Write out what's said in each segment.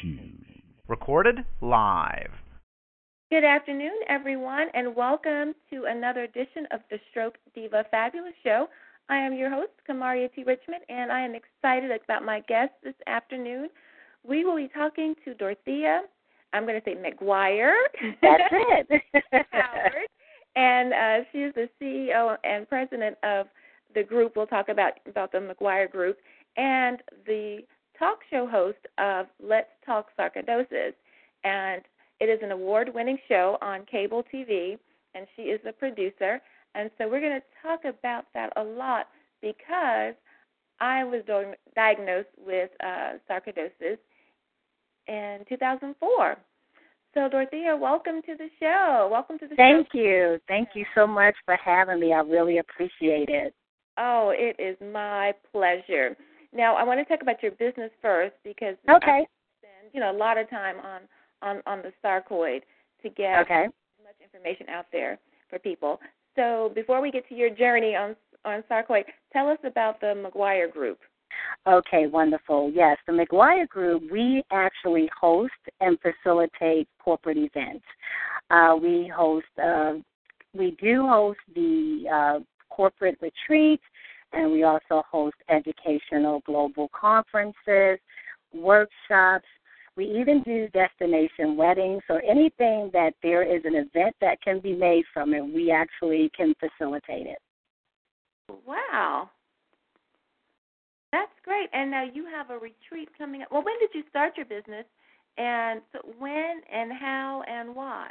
shoes. Recorded live. Good afternoon, everyone, and welcome to another edition of the Stroke Diva Fabulous Show. I am your host, Kamaria T. Richmond, and I am excited about my guest this afternoon. We will be talking to Dorothea, I'm going to say McGuire. That's it. Howard. And uh, she is the CEO and president of the group. We'll talk about, about the McGuire Group. And the talk show host of Let's Talk Sarcoidosis. And it is an award winning show on cable TV, and she is the producer. And so we're going to talk about that a lot because I was diagnosed with uh, sarcoidosis in 2004. So, Dorothea, welcome to the show. Welcome to the Thank show. Thank you. Thank you so much for having me. I really appreciate it. Oh, it is my pleasure. Now, I want to talk about your business first because okay. I spend, you know, a lot of time on on on the sarcoid to get okay. as much information out there for people. So, before we get to your journey on on sarcoid, tell us about the McGuire Group. Okay, wonderful. Yes, the McGuire Group, we actually host and facilitate corporate events. Uh, we host, uh, we do host the uh, corporate retreats and we also host educational global conferences, workshops. We even do destination weddings or anything that there is an event that can be made from it, we actually can facilitate it. Wow. That's great. And now you have a retreat coming up. Well, when did you start your business? And so when and how and why?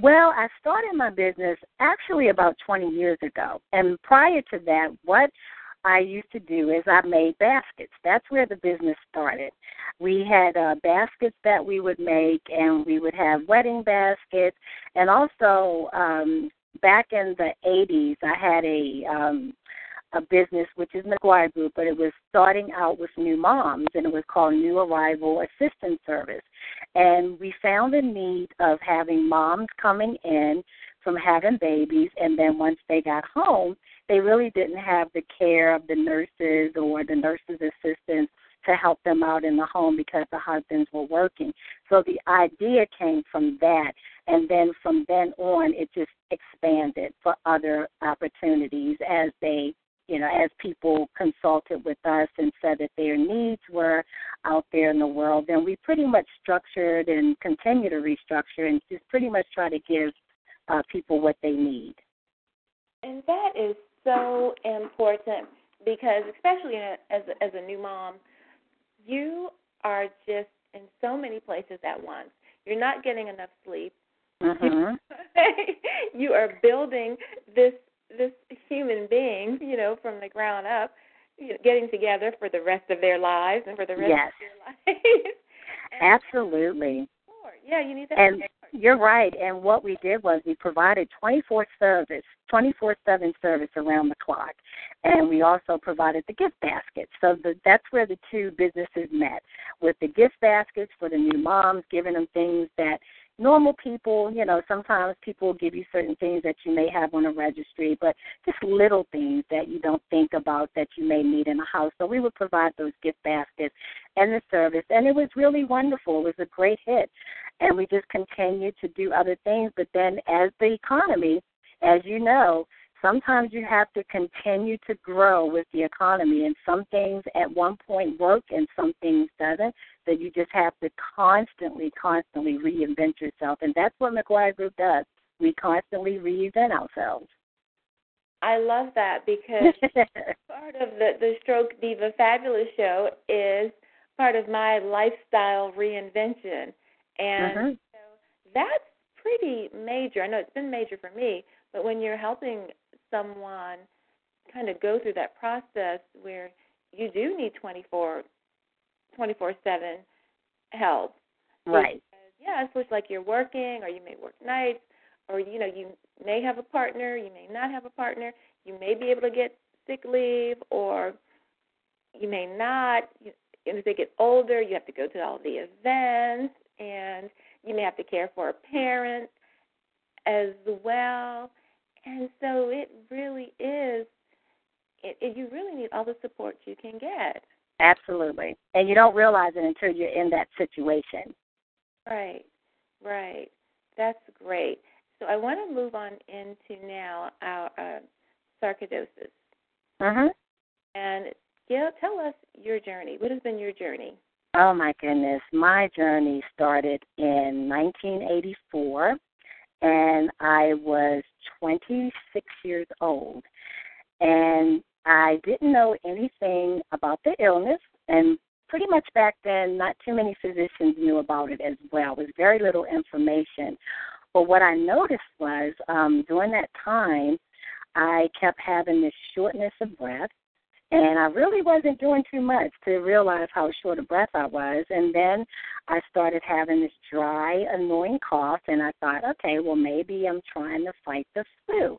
Well, I started my business actually about 20 years ago. And prior to that, what I used to do is I made baskets. That's where the business started. We had uh, baskets that we would make, and we would have wedding baskets. And also, um, back in the 80s, I had a um, a business which is McGuire Group, but it was starting out with new moms, and it was called New Arrival Assistance Service. And we found the need of having moms coming in from having babies, and then once they got home, they really didn't have the care of the nurses or the nurses' assistants to help them out in the home because the husbands were working. So the idea came from that. And then from then on, it just expanded for other opportunities as they you know, as people consulted with us and said that their needs were out there in the world, then we pretty much structured and continue to restructure and just pretty much try to give uh, people what they need. And that is so important because, especially a, as a, as a new mom, you are just in so many places at once. You're not getting enough sleep. Mm-hmm. you are building this this human being, you know, from the ground up, you know, getting together for the rest of their lives and for the rest yes. of their lives. Absolutely. Yeah, you need that. And you're right. And what we did was we provided 24 service, 24/7 service around the clock, and we also provided the gift baskets. So the, that's where the two businesses met with the gift baskets for the new moms, giving them things that normal people, you know, sometimes people give you certain things that you may have on a registry, but just little things that you don't think about that you may need in a house. So we would provide those gift baskets and the service, and it was really wonderful. It was a great hit, and we just continued to do other things. But then, as the economy, as you know, sometimes you have to continue to grow with the economy and some things at one point work and some things doesn't that you just have to constantly constantly reinvent yourself and that's what mcguire group does. We constantly reinvent ourselves. I love that because part of the the stroke diva fabulous show is part of my lifestyle reinvention. And mm-hmm. so that's pretty major. I know it's been major for me but when you're helping someone kind of go through that process where you do need 24 24 7 help. Right. because, yeah it's just like you're working or you may work nights or you know you may have a partner you may not have a partner you may be able to get sick leave or you may not. And as they get older you have to go to all the events and you may have to care for a parent as well. And so it really is, it, it, you really need all the support you can get. Absolutely. And you don't realize it until you're in that situation. Right, right. That's great. So I want to move on into now our uh, sarcoidosis. Mhm. And Gail, tell us your journey. What has been your journey? Oh my goodness, my journey started in 1984, and I was 26 years old, and I didn't know anything about the illness, and pretty much back then, not too many physicians knew about it as well. It was very little information. But what I noticed was um, during that time, I kept having this shortness of breath, and I really wasn't doing too much to realize how short of breath I was. And then I started having this dry, annoying cough, and I thought, okay, well, maybe I'm trying to fight the flu.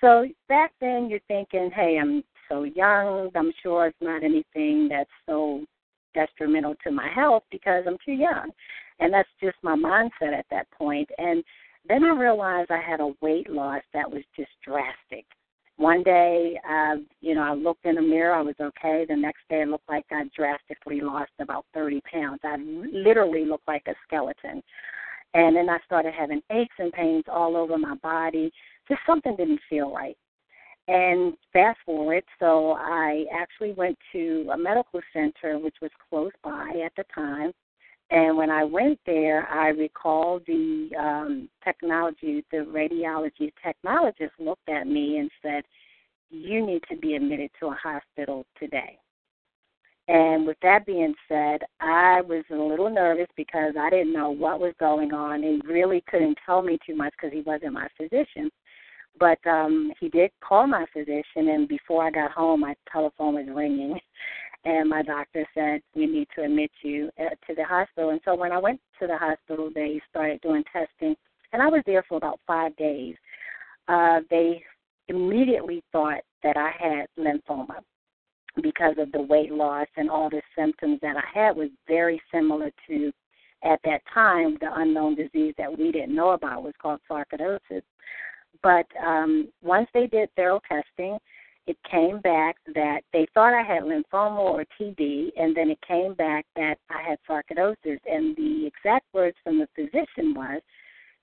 So back then, you're thinking, hey, I'm so young. I'm sure it's not anything that's so detrimental to my health because I'm too young. And that's just my mindset at that point. And then I realized I had a weight loss that was just drastic. One day, uh, you know, I looked in the mirror, I was okay. The next day, it looked like I drastically lost about 30 pounds. I literally looked like a skeleton. And then I started having aches and pains all over my body. Just something didn't feel right. And fast forward, so I actually went to a medical center which was close by at the time. And when I went there, I recall the um, technology, the radiology technologist looked at me and said, You need to be admitted to a hospital today. And with that being said, I was a little nervous because I didn't know what was going on. He really couldn't tell me too much because he wasn't my physician. But um he did call my physician, and before I got home, my telephone was ringing, and my doctor said we need to admit you uh, to the hospital. And so when I went to the hospital, they started doing testing, and I was there for about five days. Uh, they immediately thought that I had lymphoma because of the weight loss and all the symptoms that I had was very similar to at that time the unknown disease that we didn't know about was called sarcoidosis. But um, once they did thorough testing, it came back that they thought I had lymphoma or TB, and then it came back that I had sarcoidosis. And the exact words from the physician was,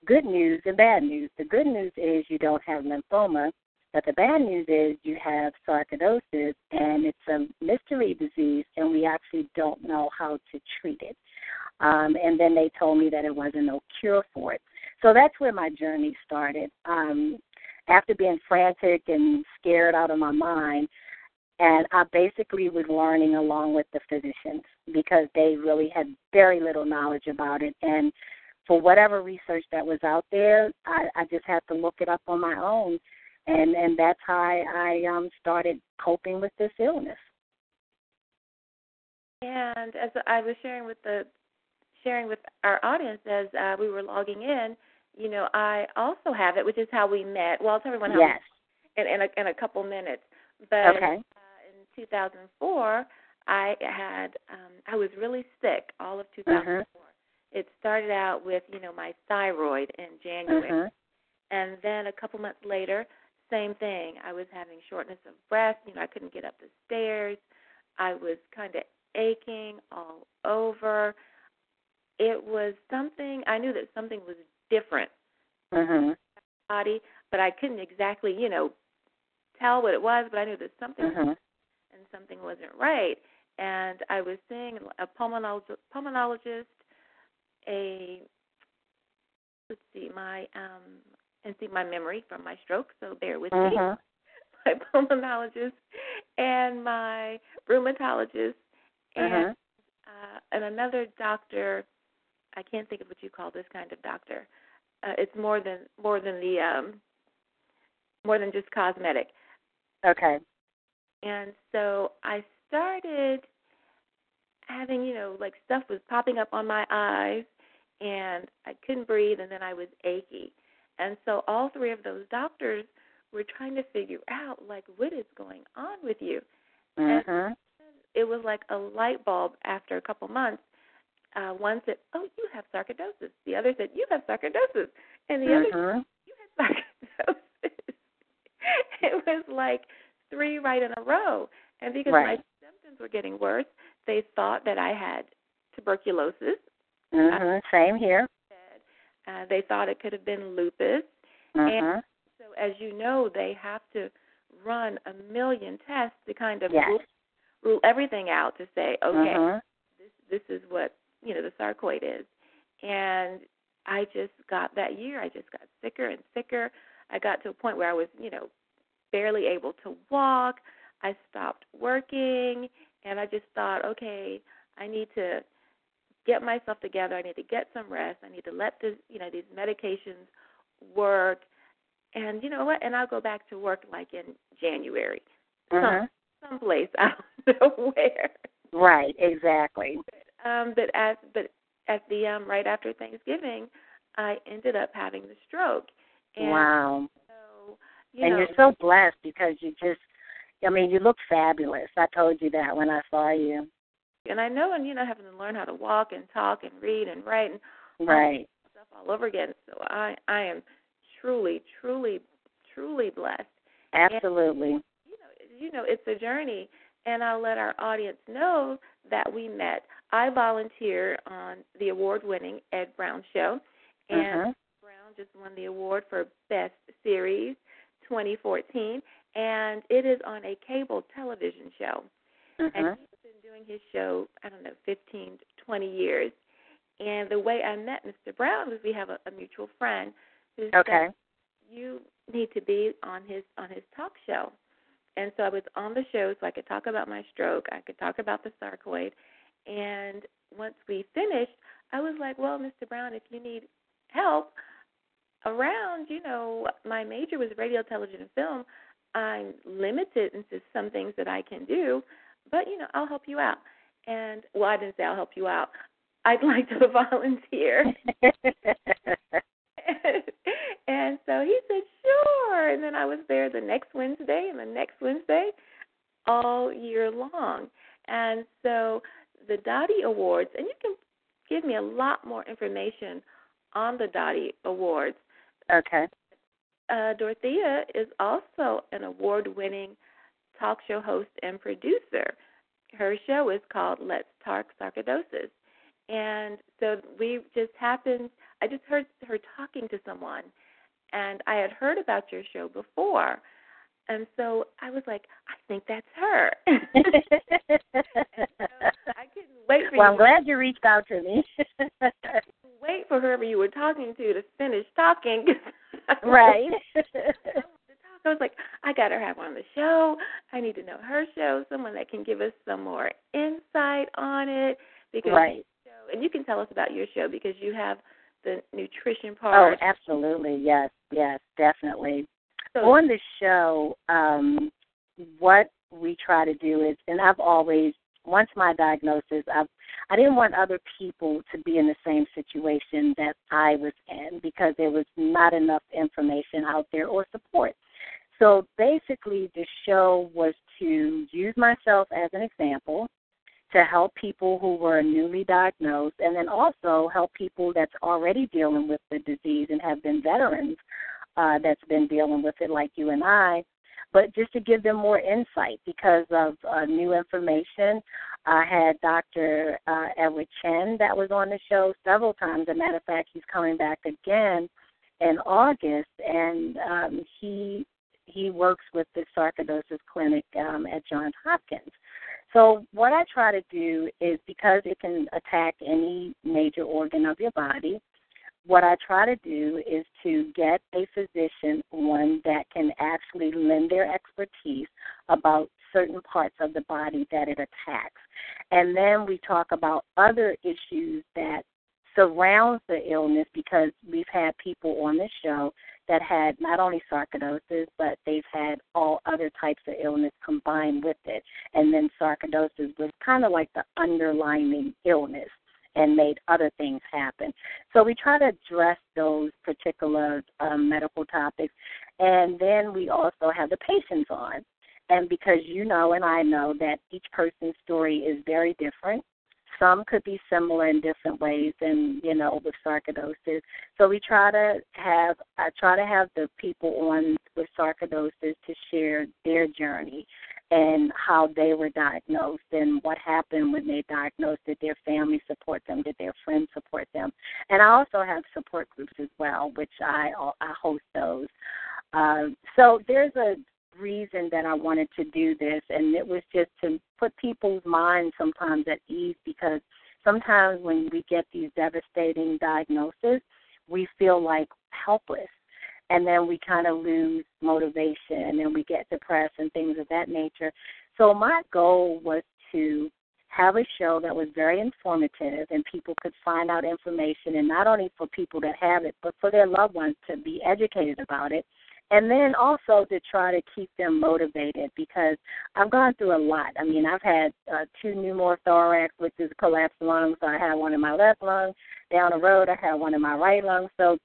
good news and bad news. The good news is you don't have lymphoma, but the bad news is you have sarcoidosis, and it's a mystery disease, and we actually don't know how to treat it. Um, and then they told me that it wasn't no cure for it. So that's where my journey started. Um, after being frantic and scared out of my mind, and I basically was learning along with the physicians because they really had very little knowledge about it. And for whatever research that was out there, I, I just had to look it up on my own, and and that's how I, um, started coping with this illness. And as I was sharing with the sharing with our audience as uh, we were logging in, you know, I also have it, which is how we met. Well, I'll tell everyone how yes. we, in, in, a, in a couple minutes. But okay. uh, in 2004, I had um, I was really sick all of 2004. Uh-huh. It started out with you know my thyroid in January, Uh-huh. and then a couple months later, same thing. I was having shortness of breath. You know, I couldn't get up the stairs. I was kind of aching all over. It was something. I knew that something was different Uh-huh. body, but I couldn't exactly, you know, tell what it was. But I knew that something Uh-huh. and something wasn't right. And I was seeing a pulmonologist, pulmonologist a let's see my um and see my memory from my stroke, so bear with me. Uh-huh. My pulmonologist and my rheumatologist and Uh-huh. uh, and another doctor. I can't think of what you call this kind of doctor. Uh, it's more than more than the um, more than just cosmetic. Okay. And so I started having, you know, like stuff was popping up on my eyes and I couldn't breathe and then I was achy. And so all three of those doctors were trying to figure out like what is going on with you. Uh-huh. It was like a light bulb after a couple months. Uh one said, "Oh, you have sarcoidosis." The other said, "You have sarcoidosis." And the other Uh-huh. you have sarcoidosis. it was like three right in a row. And because Right. my symptoms were getting worse, they thought that I had tuberculosis. Mhm. Same here. Uh, they thought it could have been lupus. Mhm. So as you know, they have to run a million tests to kind of Yes. rule, rule everything out to say, okay, Mhm. this this is what you know the sarcoid is. And I just got that year. I just got sicker and sicker. I got to a point where I was, you know, barely able to walk. I stopped working, and I just thought, okay, I need to get myself together. I need to get some rest. I need to let this, you know, these medications work. And you know what? And I'll go back to work like in January, Mhm. some someplace I don't know where. Right. Exactly. Um, but at but at the um right after Thanksgiving, I ended up having the stroke. And wow. so you and know, you're so blessed because you just I mean, you look fabulous. I told you that when I saw you. and I know and you know having to learn how to walk and talk and read and write and Right. stuff all over again. So I I am truly truly truly blessed. Absolutely. You know you know it's a journey and I'll let our audience know that we met. I volunteer on the award-winning Ed Brown show and Mhm. Brown just won the award for Best Series 2014, and it is on a cable television show. And Mhm. he's been doing his show, I don't know, 15, 20 years. And the way I met Mr. Brown was we have a, a mutual friend who Okay. said you need to be on his on his talk show. And so I was on the show so I could talk about my stroke, I could talk about the sarcoid, and once we finished, I was like, "Well, Mr. Brown, if you need help around, you know, my major was radio, television, and film. I'm limited into some things that I can do, but you know, I'll help you out." And well, I didn't say I'll help you out. I'd like to volunteer. and so he said, sure. And then I was there the next Wednesday and the next Wednesday all year long. And so the Dottie Awards, and you can give me a lot more information on the Dottie Awards. okay. Uh, Dorothea is also an award winning talk show host and producer. Her show is called Let's Talk Sarcoidosis. And so we just happened, I just heard her talking to someone, and I had heard about your show before. And so I was like, I think that's her. I couldn't wait for well, you I'm glad you reached out to me. wait for whoever you were talking to to finish talking. right. I was like, I got to have on the show. I need to know her show, someone that can give us some more insight on it. Because right. and you can tell us about your show because you have the nutrition part. Oh, absolutely. Yes. Yes. Definitely. so, On the show, um, what we try to do is, and I've always, once my diagnosis, I've, I didn't want other people to be in the same situation that I was in because there was not enough information out there or support. So basically, the show was to use myself as an example to help people who were newly diagnosed and then also help people that's already dealing with the disease and have been veterans uh, that's been dealing with it like you and I, but just to give them more insight because of uh, new information. I had Dr. Uh, Edward Chen that was on the show several times. As a matter of fact, he's coming back again in August, and um, he he works with the sarcoidosis clinic um, at Johns Hopkins. So what I try to do is because it can attack any major organ of your body, what I try to do is to get a physician, one that can actually lend their expertise about certain parts of the body that it attacks. And then we talk about other issues that surrounds the illness because we've had people on the show that had not only sarcoidosis, but they've had all other types of illness combined with it. And then sarcoidosis was kind of like the underlying illness and made other things happen. So we try to address those particular um, medical topics. And then we also have the patients on. And because you know and I know that each person's story is very different, some could be similar in different ways and you know with sarcoidosis so we try to have i try to have the people on with sarcoidosis to share their journey and how they were diagnosed and what happened when they diagnosed. Did their family support them? Did their friends support them? And I also have support groups as well, which I I host those. Uh, so there's a reason that I wanted to do this, and it was just to put people's minds sometimes at ease because sometimes when we get these devastating diagnoses, we feel like helpless and then we kind of lose motivation and we get depressed and things of that nature. So my goal was to have a show that was very informative and people could find out information and not only for people that have it but for their loved ones to be educated about it and then also to try to keep them motivated because I've gone through a lot. I mean, I've had uh, two pneumothorax, which is collapsed lungs. So I had one in my left lung. Down the road, I had one in my right lung. So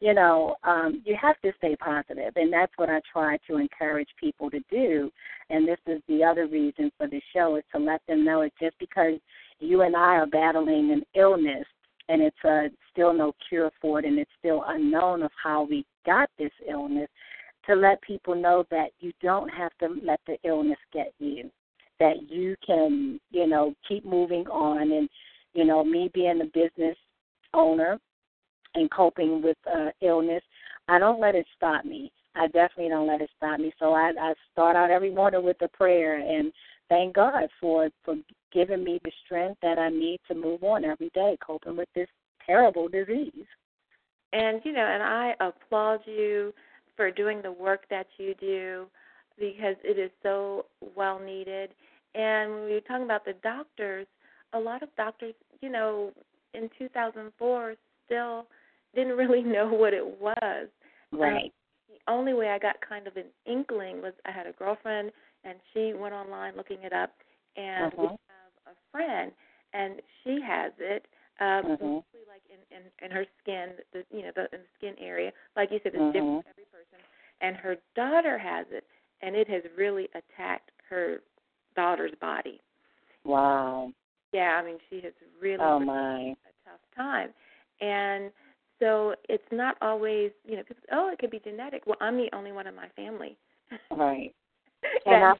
you know, um, you have to stay positive, and that's what I try to encourage people to do. And this is the other reason for the show is to let them know it's just because you and I are battling an illness, and it's uh, still no cure for it, and it's still unknown of how we got this illness. To let people know that you don't have to let the illness get you, that you can, you know, keep moving on. And you know, me being a business owner, and coping with uh, illness, I don't let it stop me. I definitely don't let it stop me. So I, I start out every morning with a prayer and thank God for for giving me the strength that I need to move on every day, coping with this terrible disease. And you know, and I applaud you for doing the work that you do because it is so well needed. And when we were talking about the doctors, a lot of doctors, you know, in 2004 still didn't really know what it was. Um, right. Um, the only way I got kind of an inkling was I had a girlfriend and she went online looking it up, and uh-huh. A friend and she has it. Um, mostly like in, in in her skin, the you know the in the skin area. Like you said, it's uh-huh. different for every person. And her daughter has it, and it has really attacked her daughter's body. Wow. Yeah, I mean she has really, oh, my. a tough time, and so it's not always, you know, people say, oh, it could be genetic. Well, I'm the only one in my family. Right. and I'm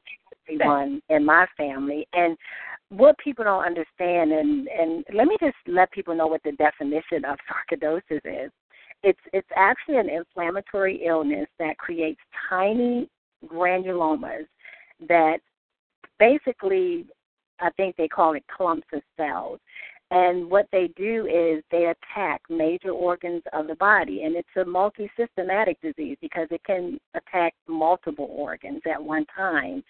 everyone in my family. And what people don't understand, and and let me just let people know what the definition of sarcoidosis is. It's it's actually an inflammatory illness that creates tiny granulomas that basically, I think they call it clumps of cells. And what they do is they attack major organs of the body. And it's a multi-systematic disease because it can attack multiple organs at one time.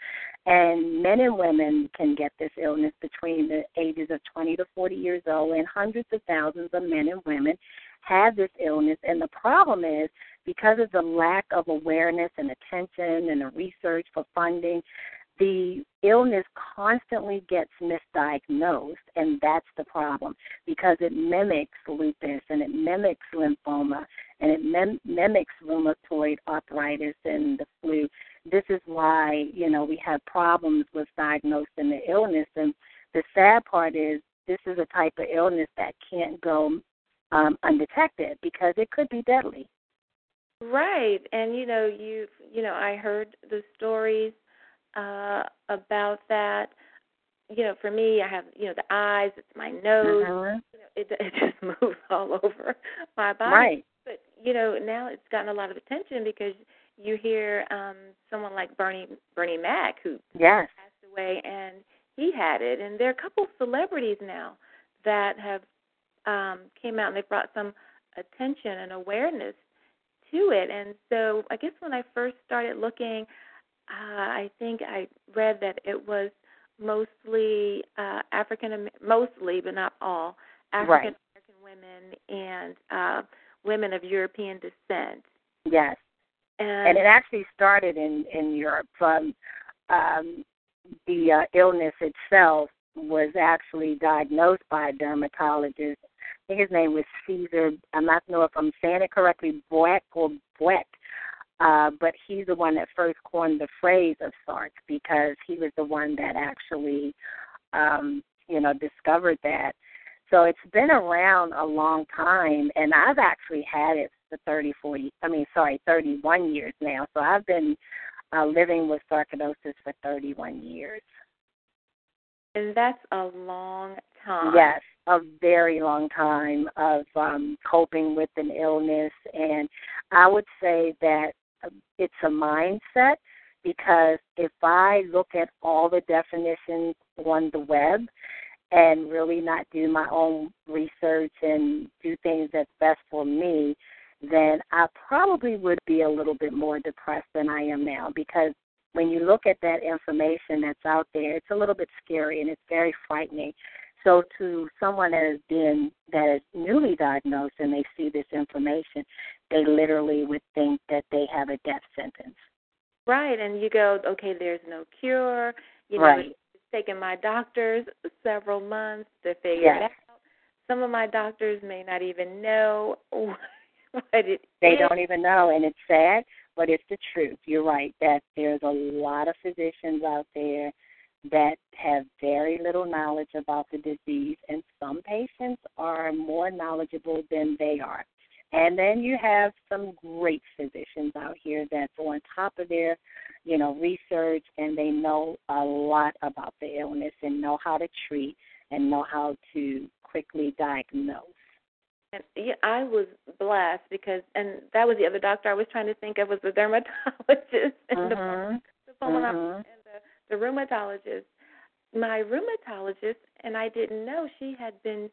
And men and women can get this illness between the ages of 20 to 40 years old, and hundreds of thousands of men and women have this illness. And the problem is because of the lack of awareness and attention and the research for funding, the illness constantly gets misdiagnosed, and that's the problem because it mimics lupus and it mimics lymphoma and it mimics rheumatoid arthritis and the flu. This is why you know we have problems with diagnosing the illness, and the sad part is this is a type of illness that can't go um, undetected because it could be deadly. Right, and you know you you know I heard the stories uh, about that. You know, for me, I have you know the eyes, it's my nose. Uh-huh. You know, it it just moves all over my body. Right. But you know, now it's gotten a lot of attention because you hear um someone like Bernie Bernie Mac who yes. passed away and he had it, and there are a couple of celebrities now that have um came out and they've brought some attention and awareness to it. And so I guess when I first started looking uh, I think I read that it was mostly uh, African, mostly but not all African American women and uh, women of European descent. Yes, and, and it actually started in in Europe. Um, um, the uh, illness itself was actually diagnosed by a dermatologist. I think his name was Caesar. I'm not know if I'm saying it correctly, Boeck or Boeck uh, but he's the one that first coined the phrase of SARC because he was the one that actually, um, you know, discovered that. So it's been around a long time, and I've actually had it for 30, 40, I mean, sorry, 31 years now. So I've been uh, living with sarcoidosis for 31 years. And that's a long time. Yes, a very long time of um, coping with an illness. And I would say that it's a mindset because if I look at all the definitions on the web and really not do my own research and do things that's best for me, then I probably would be a little bit more depressed than I am now because when you look at that information that's out there, it's a little bit scary and it's very frightening. So to someone that has been that is newly diagnosed and they see this information, they literally would think that they have a death sentence. Right, and you go, okay, there's no cure. You know, right. it's taken my doctors several months to figure yes. it out. Some of my doctors may not even know what it they is. don't even know, and it's sad, but it's the truth. You're right that there's a lot of physicians out there that have very little knowledge about the disease, and some patients are more knowledgeable than they are. And then you have some great physicians out here that's on top of their, you know, research and they know a lot about the illness and know how to treat and know how to quickly diagnose. And yeah, I was blessed because, and that was the other doctor I was trying to think of was the dermatologist and mm-hmm. the, the pulmonologist mm-hmm. The, rheumatologist. My rheumatologist, and I didn't know she had been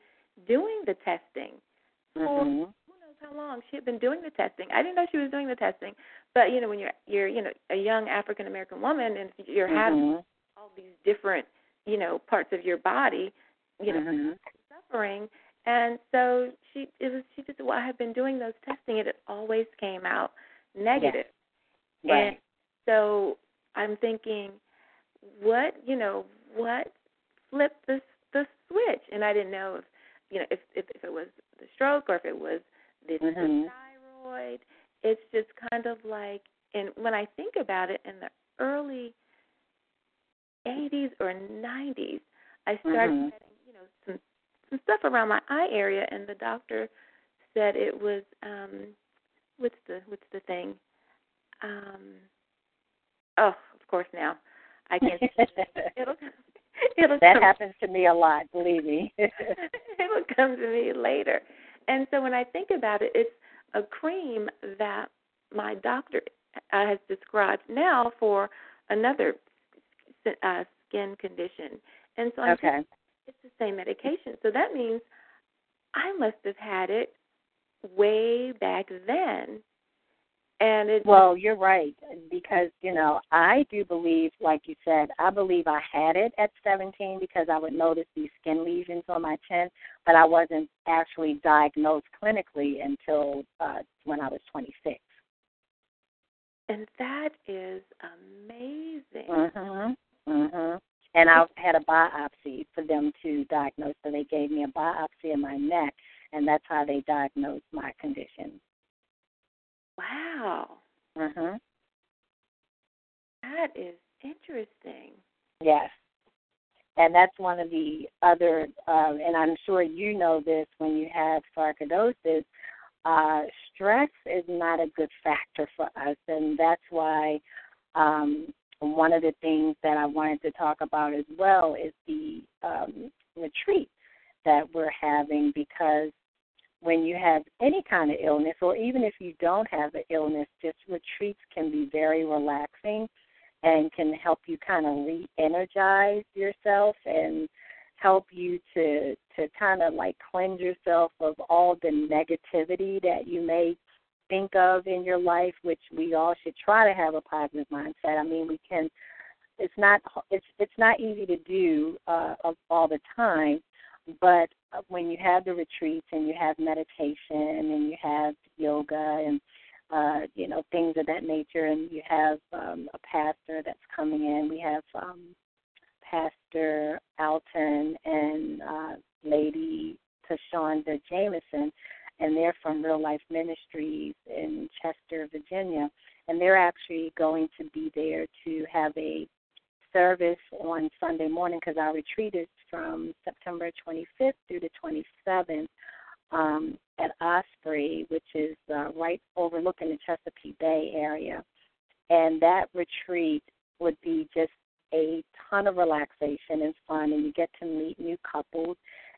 doing the testing for mm-hmm how long she had been doing the testing. I didn't know she was doing the testing, but you know when you're you're you know a young African American woman and you're mm-hmm. having all these different you know parts of your body, you know mm-hmm. suffering, and so she it was she just well I had been doing those testing and it always came out negative, yes. right. and so I'm thinking what you know what flipped the the switch, and I didn't know if you know if if, if it was the stroke or if it was the, mm-hmm. thyroid. It's just kind of like, and when I think about it, in the early 80s or 90s, I started mm-hmm. getting, you know, some some stuff around my eye area, and the doctor said it was um, what's the what's the thing? Um, oh, of course now I can't. it'll it'll that come, happens to me a lot. Believe me. it'll come to me later. And so when I think about it, it's a cream that my doctor uh, has described now for another uh, skin condition. And so I'm okay. it's the same medication. So that means I must have had it way back then and it well, you're right because you know I do believe, like you said, I believe I had it at 17 because I would notice these skin lesions on my chin, but I wasn't actually diagnosed clinically until uh, when I was 26. And that is amazing. Mhm. Mhm. And I had a biopsy for them to diagnose. So they gave me a biopsy in my neck, and that's how they diagnosed my condition. Wow. Mhm. That is interesting. Yes. And that's one of the other, uh, and I'm sure you know this when you have sarcoidosis, uh, stress is not a good factor for us. And that's why um, one of the things that I wanted to talk about as well is the um, retreat that we're having because when you have any kind of illness, or even if you don't have an illness, just retreats can be very relaxing and can help you kind of re-energize yourself and help you to to kind of like cleanse yourself of all the negativity that you may think of in your life which we all should try to have a positive mindset. I mean we can it's not it's it's not easy to do uh all the time but when you have the retreats and you have meditation and you have yoga and uh, you know things of that nature, and you have um, a pastor that's coming in, we have um, Pastor Alton and uh, Lady Tashonda Jameson, and they're from Real Life Ministries in Chester, Virginia, and they're actually going to be there to have a service on Sunday morning because our retreat is from September 25th through the 27th um, at Osprey, which is uh, right overlooking the Chesapeake Bay area. and that retreat would be just a ton of relaxation and fun, and you get to meet new couples.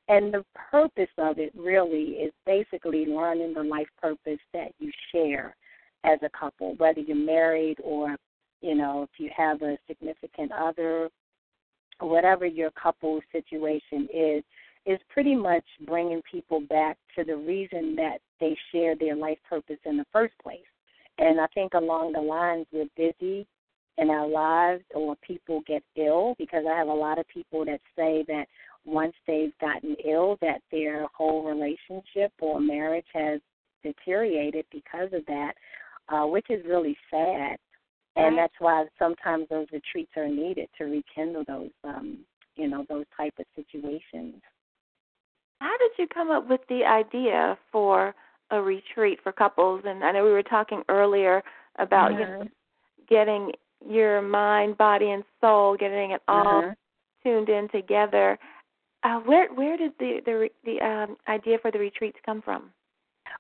And the purpose of it really is basically learning the life purpose that you share as a couple, whether you're married or, you know, if you have a significant other, whatever your couple situation is, is pretty much bringing people back to the reason that they share their life purpose in the first place. And I think along the lines, we're busy in our lives or people get ill because I have a lot of people that say that once they've gotten ill that their whole relationship or marriage has deteriorated because of that uh, which is really sad. And that's why sometimes those retreats are needed to rekindle those, um, you know, those type of situations. How did you come up with the idea for a retreat for couples? And I know we were talking earlier about you know, getting your mind, body, and soul, getting it all uh-huh. tuned in together. Uh, where where did the the the um, idea for the retreats come from?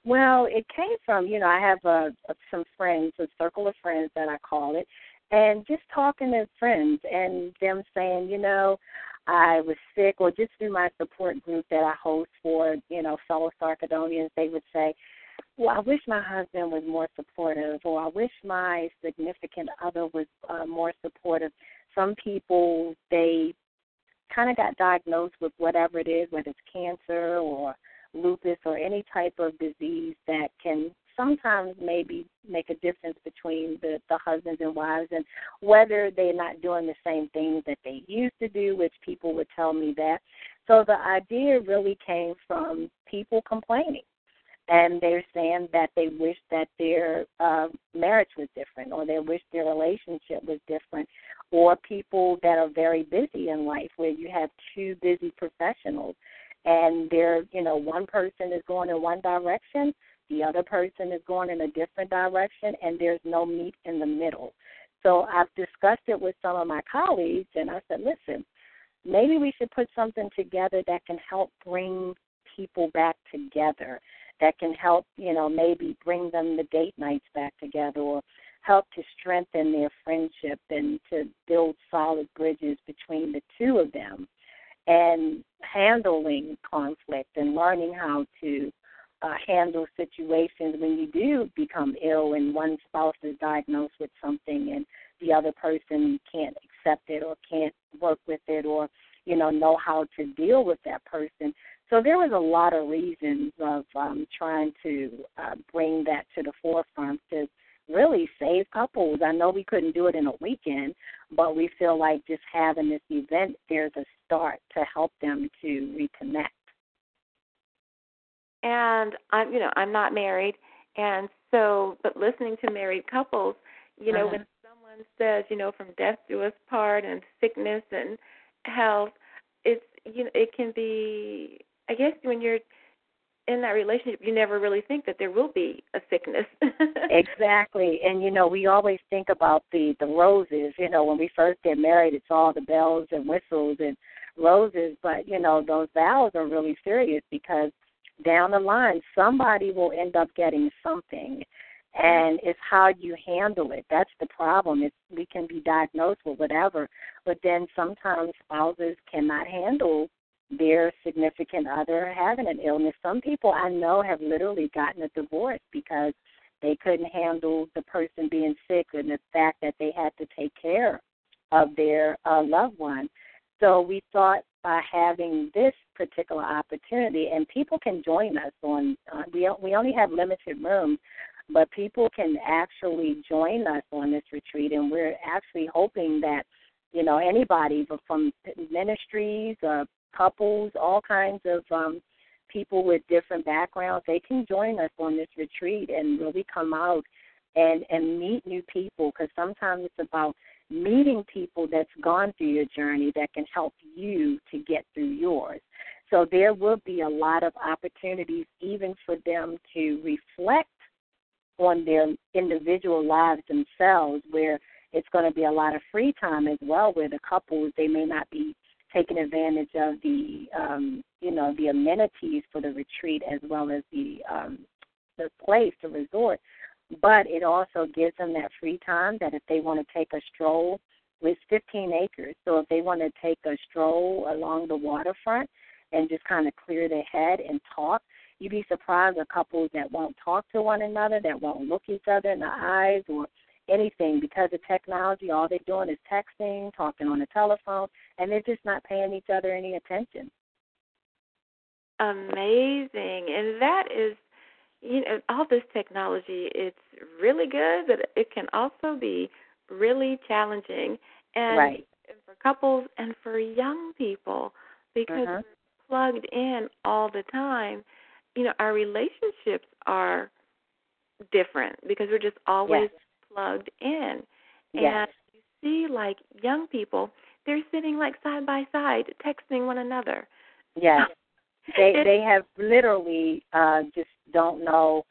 Well, it came from, you know, I have uh, some friends, a circle of friends that I call it, and just talking to friends and them saying, you know, I was sick, or just through my support group that I host for, you know, fellow Sarcadonians, they would say, well, I wish my husband was more supportive, or I wish my significant other was uh, more supportive. Some people, they kind of got diagnosed with whatever it is, whether it's cancer or lupus or any type of disease that can sometimes maybe make a difference between the, the husbands and wives and whether they're not doing the same things that they used to do, which people would tell me that. So the idea really came from people complaining. And they're saying that they wish that their uh, marriage was different, or they wish their relationship was different, or people that are very busy in life, where you have two busy professionals and they're you know one person is going in one direction the other person is going in a different direction and there's no meet in the middle. So i've discussed it with some of my colleagues and i said listen maybe we should put something together that can help bring people back together that can help you know maybe bring them the date nights back together or help to strengthen their friendship and to build solid bridges between the two of them and handling conflict and learning how to uh, handle situations when you do become ill and one spouse is diagnosed with something and the other person can't accept it or can't work with it or you know know how to deal with that person. So there was a lot of reasons of um, trying to uh, bring that to the forefront to really save couples. I know we couldn't do it in a weekend, but we feel like just having this event, there's a start to help them to reconnect. And I'm, you know, I'm not married, and so, but listening to married couples, you know, uh-huh. when someone says, you know, from death do us part, and sickness and health, it's, you know, it can be. I guess when you're in that relationship you never really think that there will be a sickness. Exactly. And you know we always think about the the roses. You know when we first get married it's all the bells and whistles and roses. But you know those vows are really serious because down the line somebody will end up getting something. And mm-hmm. it's how you handle it. That's the problem. It's we can be diagnosed with whatever but then sometimes spouses cannot handle their significant other having an illness. Some people I know have literally gotten a divorce because they couldn't handle the person being sick and the fact that they had to take care of their uh, loved one. So we thought by having this particular opportunity, and people can join us on. Uh, we we only have limited rooms, but people can actually join us on this retreat, and we're actually hoping that you know anybody from ministries, uh, couples, all kinds of um, people with different backgrounds. They can join us on this retreat and really come out and and meet new people because sometimes it's about meeting people that's gone through your journey that can help you to get through yours. So there will be a lot of opportunities even for them to reflect on their individual lives themselves where it's going to be a lot of free time as well where the couples they may not be taking advantage of the um, you know the amenities for the retreat as well as the um, the place, the resort. but it also gives them that free time that if they want to take a stroll, it's 15 acres. So if they want to take a stroll along the waterfront and just kind of clear their head and talk, you'd be surprised at couples that won't talk to one another, that won't look each other in the eyes or anything because of technology. All they're doing is texting, talking on the telephone, and they're just not paying each other any attention. Amazing. And that is you know, all this technology, it's really good, but it can also be really challenging. And right. for couples and for young people, because uh-huh. we're plugged in all the time, you know, our relationships are different because we're just always yes. Plugged in. Yes. And you see, like, young people, they're sitting like side by side, texting one another. Yes. they they have literally uh just don't know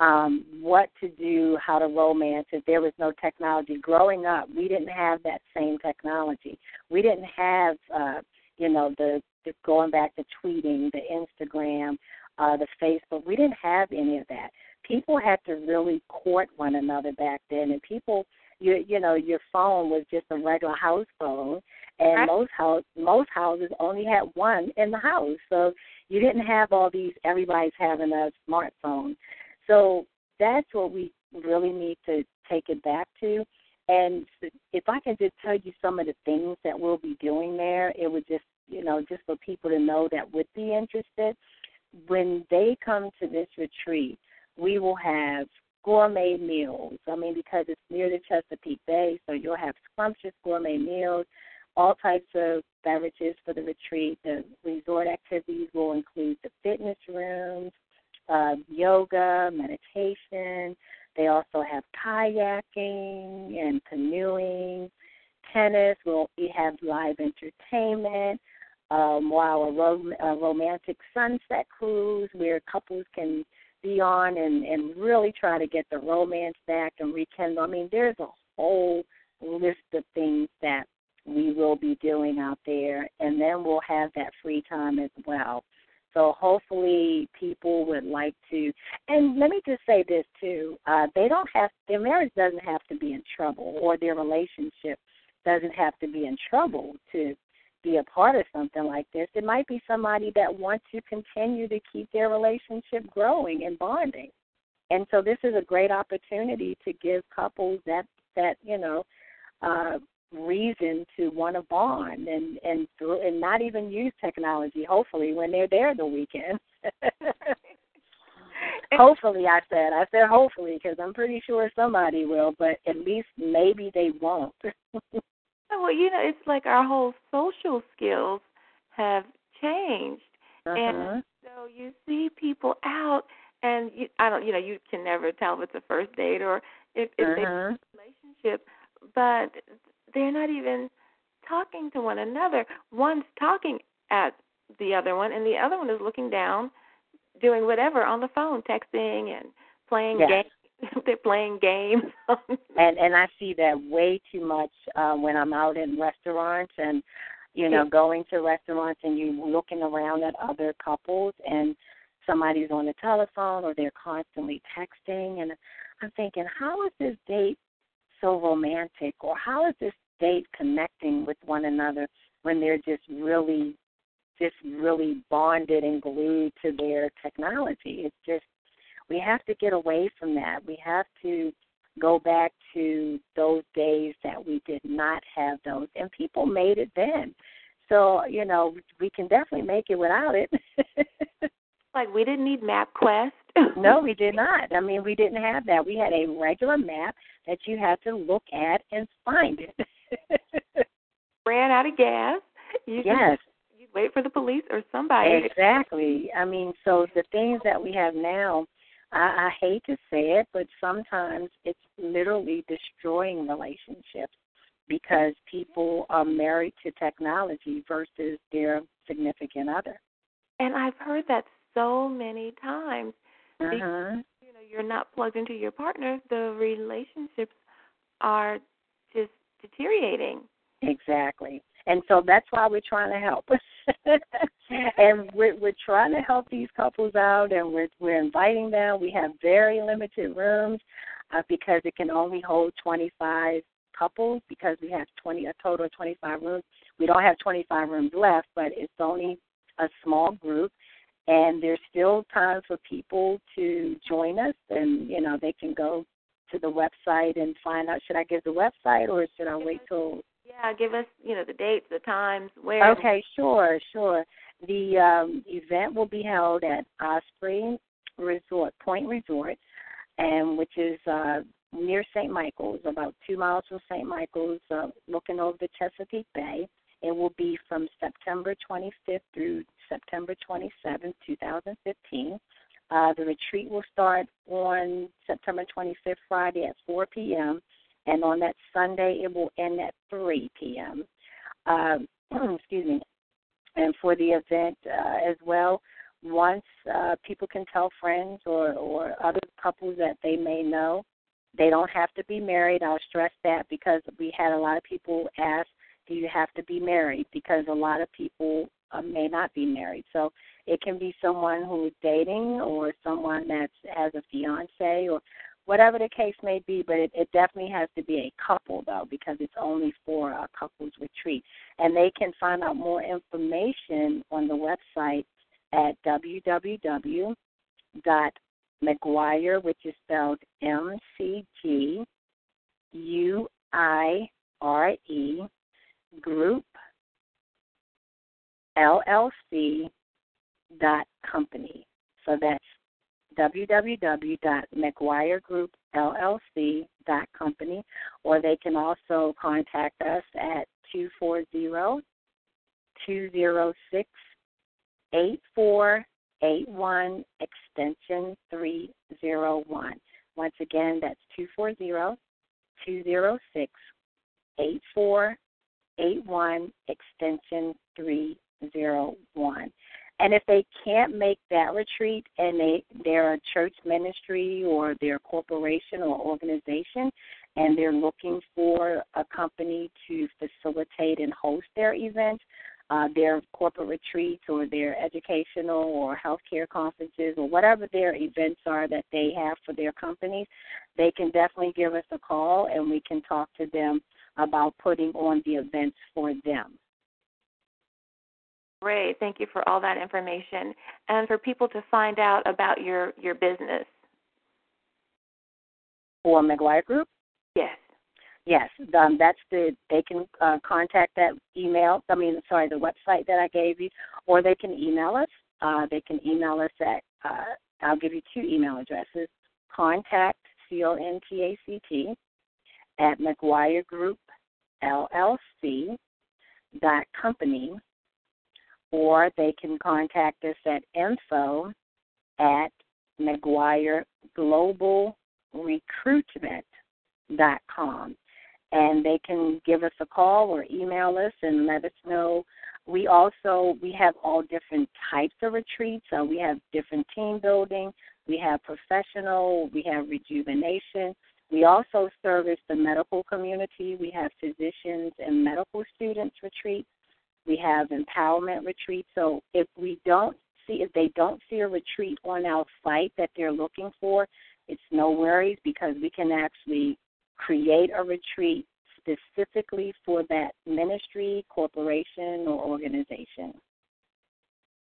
um what to do how to romance if there was no technology growing up we didn't have that same technology we didn't have uh you know the, the going back to tweeting the instagram uh the facebook we didn't have any of that people had to really court one another back then and people you you know your phone was just a regular house phone and right. most house most houses only had one in the house so you didn't have all these everybody's having a smartphone. So that's what we really need to take it back to. And if i can just tell you some of the things that we'll be doing there it would just you know just for people to know that would be interested. When they come to this retreat we will have gourmet meals. I mean, because it's near the Chesapeake Bay, so you'll have scrumptious gourmet meals, all types of beverages for the retreat. The resort activities will include the fitness rooms, uh, yoga, meditation. They also have kayaking and canoeing, tennis. We'll we have live entertainment. Um, while a, rom- a romantic sunset cruise where couples can be on and and really try to get the romance back and rekindle. I mean, there's a whole list of things that we will be doing out there, and then we'll have that free time as well. So hopefully people would like to. And let me just say this too: uh, they don't have their marriage doesn't have to be in trouble, or their relationship doesn't have to be in trouble to be a part of something like this. It might be somebody that wants to continue to keep their relationship growing and bonding. And so this is a great opportunity to give couples that that, you know, uh reason to want to bond and and and not even use technology hopefully when they're there the weekend. hopefully I said. I said hopefully because I'm pretty sure somebody will, but at least maybe they won't. Well, you know, it's like our whole social skills have changed, uh-huh. and so you see people out, and you, I don't, you know, you can never tell if it's a first date or if it's uh-huh. a relationship, but they're not even talking to one another. One's talking at the other one, and the other one is looking down, doing whatever on the phone, texting and playing yes. games they're playing games. and and I see that way too much uh, when I'm out in restaurants and you know going to restaurants and you looking around at other couples and somebody's on the telephone or they're constantly texting and I'm thinking how is this date so romantic or how is this date connecting with one another when they're just really just really bonded and glued to their technology. It's just we have to get away from that. We have to go back to those days that we did not have those, and people made it then. So you know we can definitely make it without it. like we didn't need MapQuest. no, we did not. I mean, we didn't have that. We had a regular map that you had to look at and find it. Ran out of gas. You yes. You wait for the police or somebody. Exactly. I mean, so the things that we have now I, I hate to say it, but sometimes it's literally destroying relationships because people are married to technology versus their significant other. And I've heard that so many times. Uh-huh. Because, you know, you're not plugged into your partner, the relationships are just deteriorating. Exactly. And so that's why we're trying to help. and we're we're trying to help these couples out, and we're we're inviting them. We have very limited rooms uh, because it can only hold 25 couples because we have 20 a total of 25 rooms. We don't have 25 rooms left, but it's only a small group and there's still time for people to join us and you know they can go to the website and find out should I give the website or should I wait till yeah give us you know the dates the times where okay sure sure the um event will be held at Osprey Resort Point Resort and which is uh near St. Michael's about 2 miles from St. Michael's uh, looking over the Chesapeake Bay it will be from September 25th through September 27th, 2015. Uh, the retreat will start on September 25th, Friday at 4 p.m., and on that Sunday it will end at 3 p.m. Uh, excuse me. And for the event uh, as well, once uh, people can tell friends or, or other couples that they may know, they don't have to be married. I'll stress that because we had a lot of people ask, do you have to be married? Because a lot of people uh, may not be married. So it can be someone who is dating or someone that has a fiance or whatever the case may be, but it, it definitely has to be a couple though because it's only for a couples retreat. And they can find out more information on the website at www dot McGuire, which is spelled M C G U I R E group LLC dot company. So that's www.mcguiregroup.llc.company, or they can also contact us at 240 206 8481 extension 301. Once again, that's 240 206 8481 extension 301 zero one. And if they can't make that retreat and they they're a church ministry or they're corporation or organization and they're looking for a company to facilitate and host their events, uh, their corporate retreats or their educational or healthcare conferences or whatever their events are that they have for their companies, they can definitely give us a call and we can talk to them about putting on the events for them. Great. Thank you for all that information and for people to find out about your your business. For McGuire Group? Yes. Yes, um, that's the. They can uh, contact that email. I mean, sorry, the website that I gave you, or they can email us. Uh, they can email us at. Uh, I'll give you two email addresses. Contact C O N T A C T at McGuire Group LLC dot company or they can contact us at info at McGuireGlobalRecruitment.com. And they can give us a call or email us and let us know. We also we have all different types of retreats. So we have different team building, we have professional, we have rejuvenation. We also service the medical community. We have physicians and medical students retreats. We have empowerment retreats. So if we don't see, if they don't see a retreat on our site that they're looking for, it's no worries because we can actually create a retreat specifically for that ministry, corporation, or organization.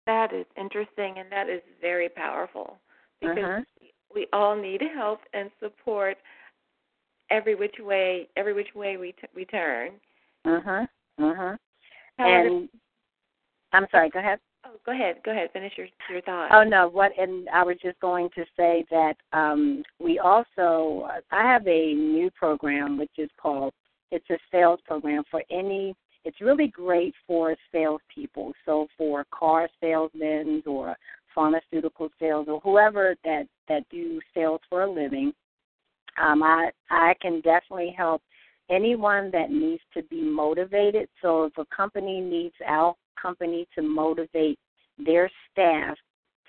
That is interesting and that is very powerful because uh-huh. we all need help and support every which way every which way we t- we turn. Uh huh. Uh huh and I'm sorry. Go ahead. Oh, go ahead. Go ahead. Finish your your thought. Oh no. What? And I was just going to say that um, we also I have a new program which is called it's a sales program for any. It's really great for salespeople. So for car salesmen or pharmaceutical sales or whoever that that do sales for a living, um, I I can definitely help anyone that needs to be motivated. So if a company needs our company to motivate their staff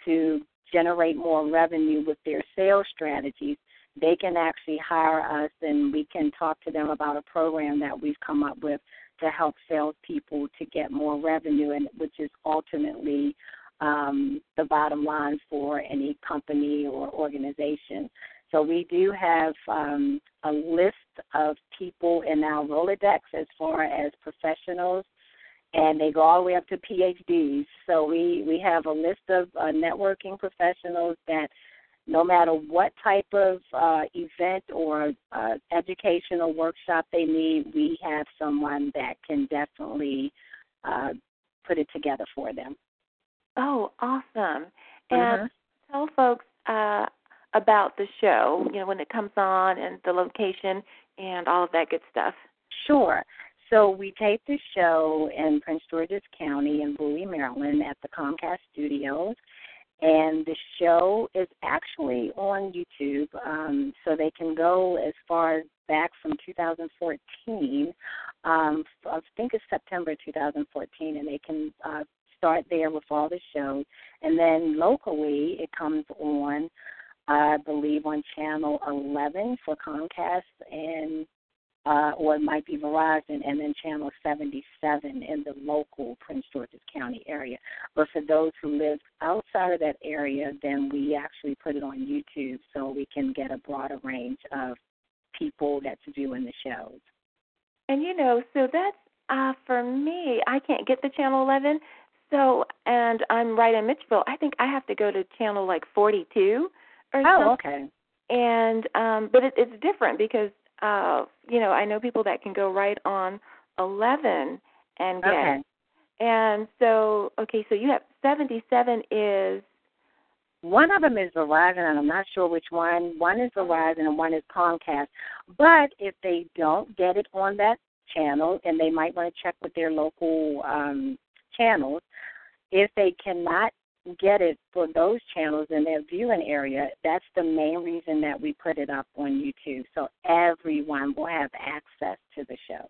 to generate more revenue with their sales strategies, they can actually hire us and we can talk to them about a program that we've come up with to help salespeople to get more revenue, and which is ultimately um, the bottom line for any company or organization. So we do have um, a list of people in our Rolodex as far as professionals, and they go all the way up to PhDs. So we, we have a list of uh, networking professionals that no matter what type of uh, event or uh, educational workshop they need, we have someone that can definitely uh, put it together for them. Oh, awesome! And Mm-hmm. tell folks uh, about the show. You know when it comes on and the location and all of that good stuff. Sure. So we tape the show in Prince George's County in Bowie, Maryland at the Comcast Studios. And the show is actually on YouTube, um, so they can go as far back from 2014. Um, I think it's September 2014, and they can uh, start there with all the shows. And then locally, it comes on, I believe, on channel 11 for Comcast and uh, or it might be Verizon, and then channel 77 in the local Prince George's County area. But for those who live outside of that area, then we actually put it on YouTube so we can get a broader range of people that's viewing the shows. And you know, so that's uh for me. I can't get the channel 11. So, and I'm right in Mitchellville. I think I have to go to channel like 42 or Oh, something. okay. And um but it, it's different because uh you know, I know people that can go right on 11 and get Okay. And so, okay, so you have 77 is One of them is Verizon, and I'm not sure which one. One is Verizon, and one is Comcast. But if they don't get it on that channel, and they might want to check with their local um, channels, if they cannot get it for those channels in their viewing area, that's the main reason that we put it up on YouTube, so everyone will have access to the show.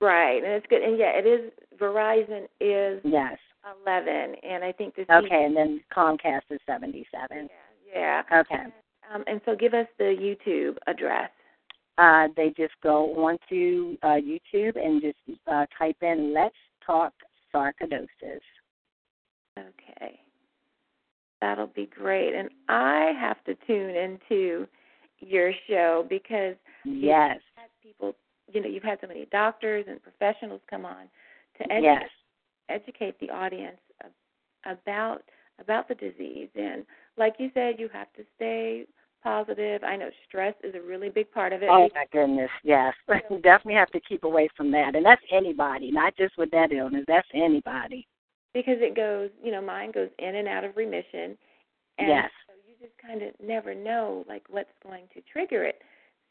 right, and it's good. And yeah, it is Verizon is Yes. 11, and I think this Okay, and then Comcast is 77. Yeah. Okay. Um, and so give us the YouTube address. uh, they just go onto uh, YouTube and just uh, type in "Let's Talk Sarcoidosis." Okay. That'll be great. And I have to tune into your show because Yes, you've had people, you know, you've had so many doctors and professionals come on to educate, yes, educate the audience about about the disease. And like you said, you have to stay positive. I know stress is a really big part of it. Oh my goodness, yes. Definitely have to keep away from that, and that's anybody, not just with that illness. That's anybody. Because it goes, you know, mine goes in and out of remission. And Yes. so you just kind of never know like what's going to trigger it.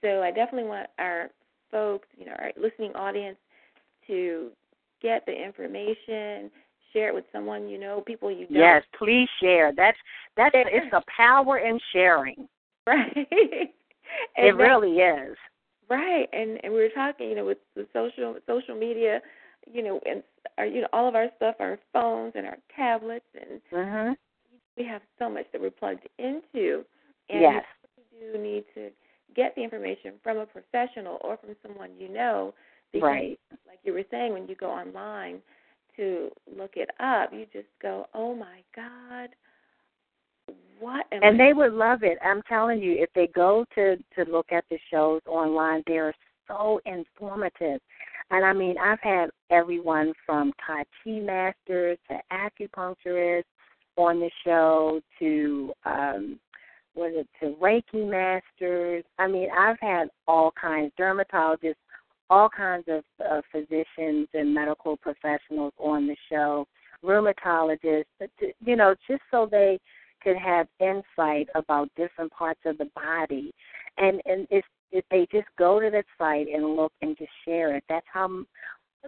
So I definitely want our folks, you know, our listening audience to get the information, share it with someone you know, people you don't. Yes, please share. That's that's it's a power in sharing. Right. It really is. Right, and and we were talking, you know, with the social social media, you know, and our you know all of our stuff, our phones and our tablets, and Mhm. we have so much that we're plugged into, and Yes. you do need to get the information from a professional or from someone you know, because Right. like you were saying, when you go online to look it up, you just go, oh my God, what and I they would love it. I'm telling you, if they go to to look at the shows online, they're so informative. And I mean, I've had everyone from Tai Chi masters to acupuncturists on the show to um was it to Reiki masters. I mean, I've had all kinds, dermatologists, all kinds of uh, physicians and medical professionals on the show, rheumatologists, but to- you know, just so they could have insight about different parts of the body. And and if if they just go to that site and look and just share it, that's how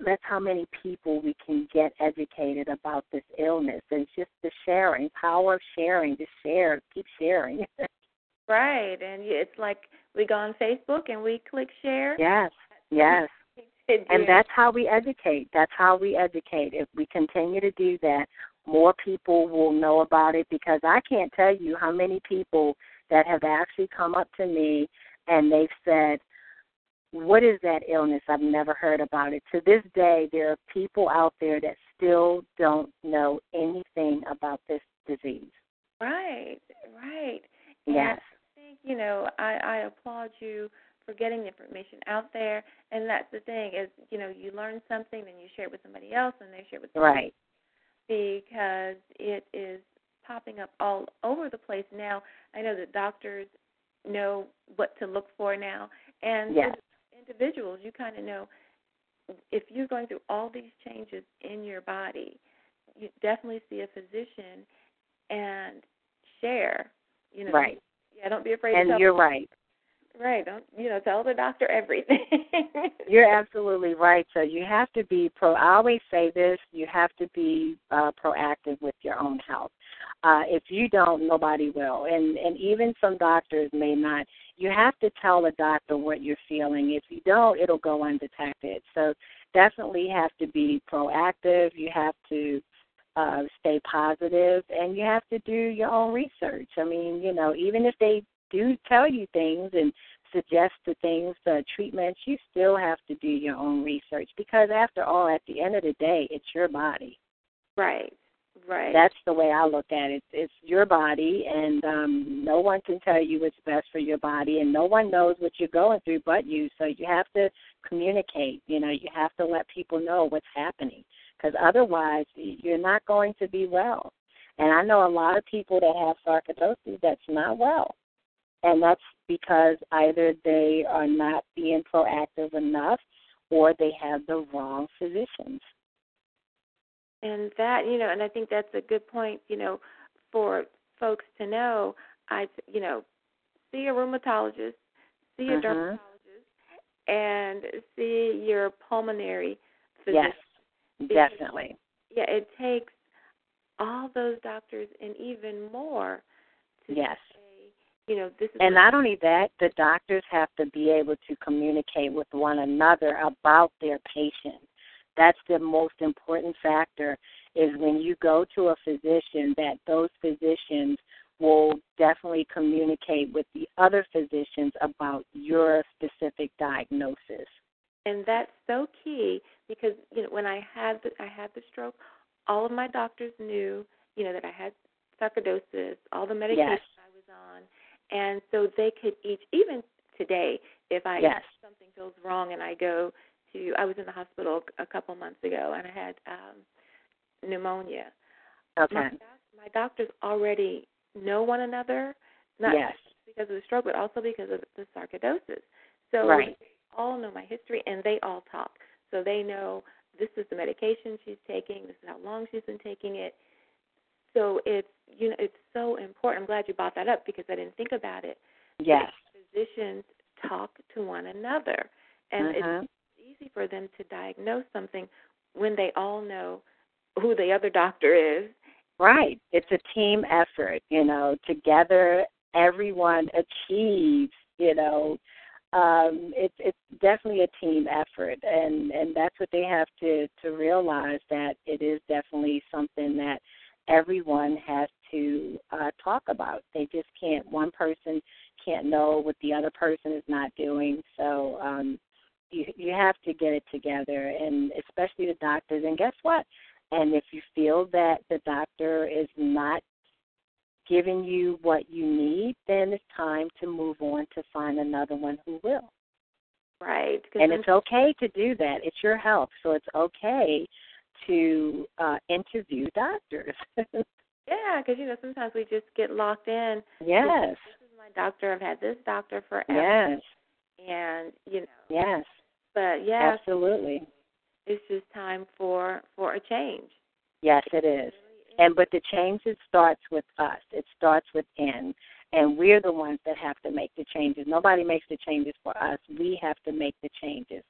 that's how many people we can get educated about this illness. And it's just the sharing, power of sharing, just share, keep sharing. right? And it's like we go on Facebook and we click share. yes, yes. And that's how we educate. That's how we educate. If we continue to do that, more people will know about it because I can't tell you how many people that have actually come up to me and they've said, what is that illness? I've never heard about it. To this day, there are people out there that still don't know anything about this disease. Right, right. Yes. I think, you know, I, I applaud you for getting the information out there. And that's the thing is, you know, you learn something, then you share it with somebody else, and they share it with somebody Right. because it is popping up all over the place now. I know that doctors know what to look for now, and Yes. individuals, you kind of know if you're going through all these changes in your body, you definitely see a physician and share. You know, Right. Yeah, don't be afraid And you're right. Right. Don't you know? Tell the doctor everything. You're absolutely right. So you have to be pro. I always say this: you have to be uh, proactive with your own health. Uh, if you don't, nobody will. And and even some doctors may not. You have to tell a doctor what you're feeling. If you don't, it'll go undetected. So definitely have to be proactive. You have to uh, stay positive, and you have to do your own research. I mean, you know, even if they do tell you things and suggest the things, the treatments, you still have to do your own research because after all, at the end of the day, it's your body. right. Right. That's the way I look at it. It's your body, and um, no one can tell you what's best for your body, and no one knows what you're going through but you. So you have to communicate. You know, you have to let people know what's happening because otherwise, you're not going to be well. And I know a lot of people that have sarcoidosis that's not well, and that's because either they are not being proactive enough or they have the wrong physicians. And that, you know, and I think that's a good point, you know, for folks to know. I, you know, see a rheumatologist, see a Mhm. dermatologist, and see your pulmonary physician. Yes, definitely. Yeah, it takes all those doctors and even more to Yes. Say, you know, this is And not only that, the doctors have to be able to communicate with one another about their patient. That's the most important factor is when you go to a physician that those physicians will definitely communicate with the other physicians about your specific diagnosis. and that's so key because you know when I had the, I had the stroke, all of my doctors knew you know that I had sarcoidosis, all the medication Yes. I was on, and so they could each even today if I Yes. something feels wrong and I go to I was in the hospital a couple months ago and I had um pneumonia. Okay. My, doc, my doctors already know one another, not yes. just because of the stroke, but also because of the sarcoidosis. So Right. they all know my history, and they all talk. So they know this is the medication she's taking. This is how long she's been taking it. So it's you know it's so important. I'm glad you brought that up because I didn't think about it. Yes. Physicians talk to one another, and Mhm. it's easy for them to diagnose something when they all know who the other doctor is. Right. It's a team effort, you know, together everyone achieves, you know. Um it's it's definitely a team effort and and that's what they have to to realize that it is definitely something that everyone has to uh talk about. They just can't one person can't know what the other person is not doing. So um you you have to get it together and especially the doctors and guess what? And if you feel that the doctor is not giving you what you need, then it's time to move on to find another one who will. Right. And it's okay to do that. It's your health, so it's okay to uh, interview doctors. Yeah, because you know sometimes we just get locked in. yes, This is my doctor. I've had this doctor forever, yes, and you know. yes, But yeah, absolutely. it's just time for for a change. Yes, it is. And but the change it starts with us. It starts within, and we're the ones that have to make the changes. Nobody makes the changes for us. We have to make the changes.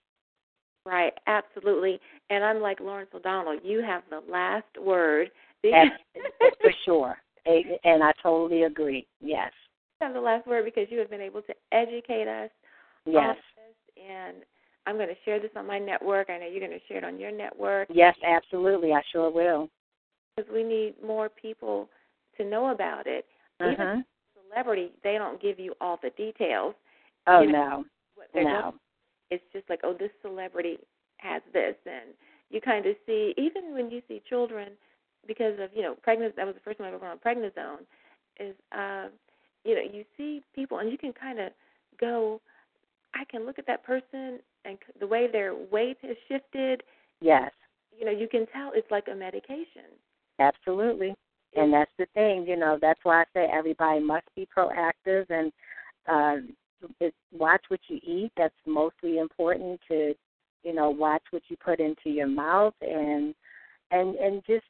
Right, absolutely. And unlike Lawrence O'Donnell, you have the last word. For sure. And I totally agree. Yes. You have the last word because you have been able to educate us Yes. And I'm going to share this on my network. I know you're going to share it on your network Yes, absolutely. I sure will. because we need more people to know about it. Even Mhm. celebrity, they don't give you all the details. Oh you know, no. What they're doing. No. It's just like, oh, this celebrity has this, and you kind of see even when you see children because of you know pregnant. That was the first one I ever on prednisone. Is uh, you know you see people and you can kind of go. I can look at that person and the way their weight has shifted. Yes. You know, you can tell it's like a medication. Absolutely. And that's the thing, you know, that's why I say everybody must be proactive and uh it, watch what you eat. That's mostly important to, you know, watch what you put into your mouth and and and just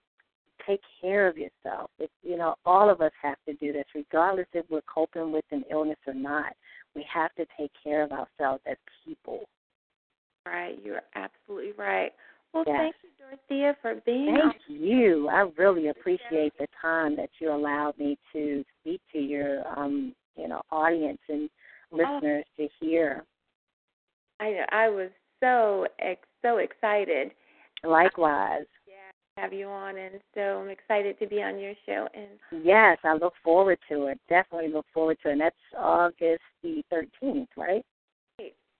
take care of yourself. It, you know, all of us have to do this, regardless if we're coping with an illness or not. We have to take care of ourselves as people. Right, you're absolutely right. Well, yes. thank you, Dorothea, for being. Thank you. I really appreciate the time that you allowed me to speak to your, um, you know, audience and Oh. listeners oh. to hear. I I was so ex- so excited. Likewise. Yeah, have you on, and so I'm excited to be on your show. And yes, I look forward to it. Definitely look forward to it. And that's August the 13th, right?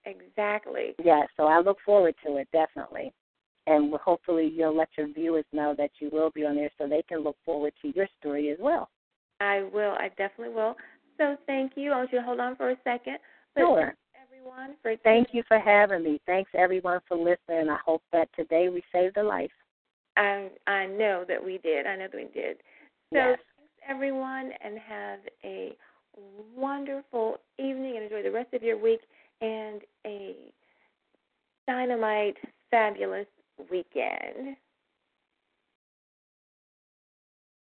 Exactly. Yeah, so I look forward to it definitely. And hopefully you'll let your viewers know that you will be on there so they can look forward to your story as well. I will. I definitely will. So thank you. I want you to hold on for a second. But sure. Everyone for thank you for having me. Thanks everyone for listening. I hope that today we saved a life. I I know that we did. I know that we did. So yes. thanks everyone, and have a wonderful evening and enjoy the rest of your week and a dynamite, fabulous weekend.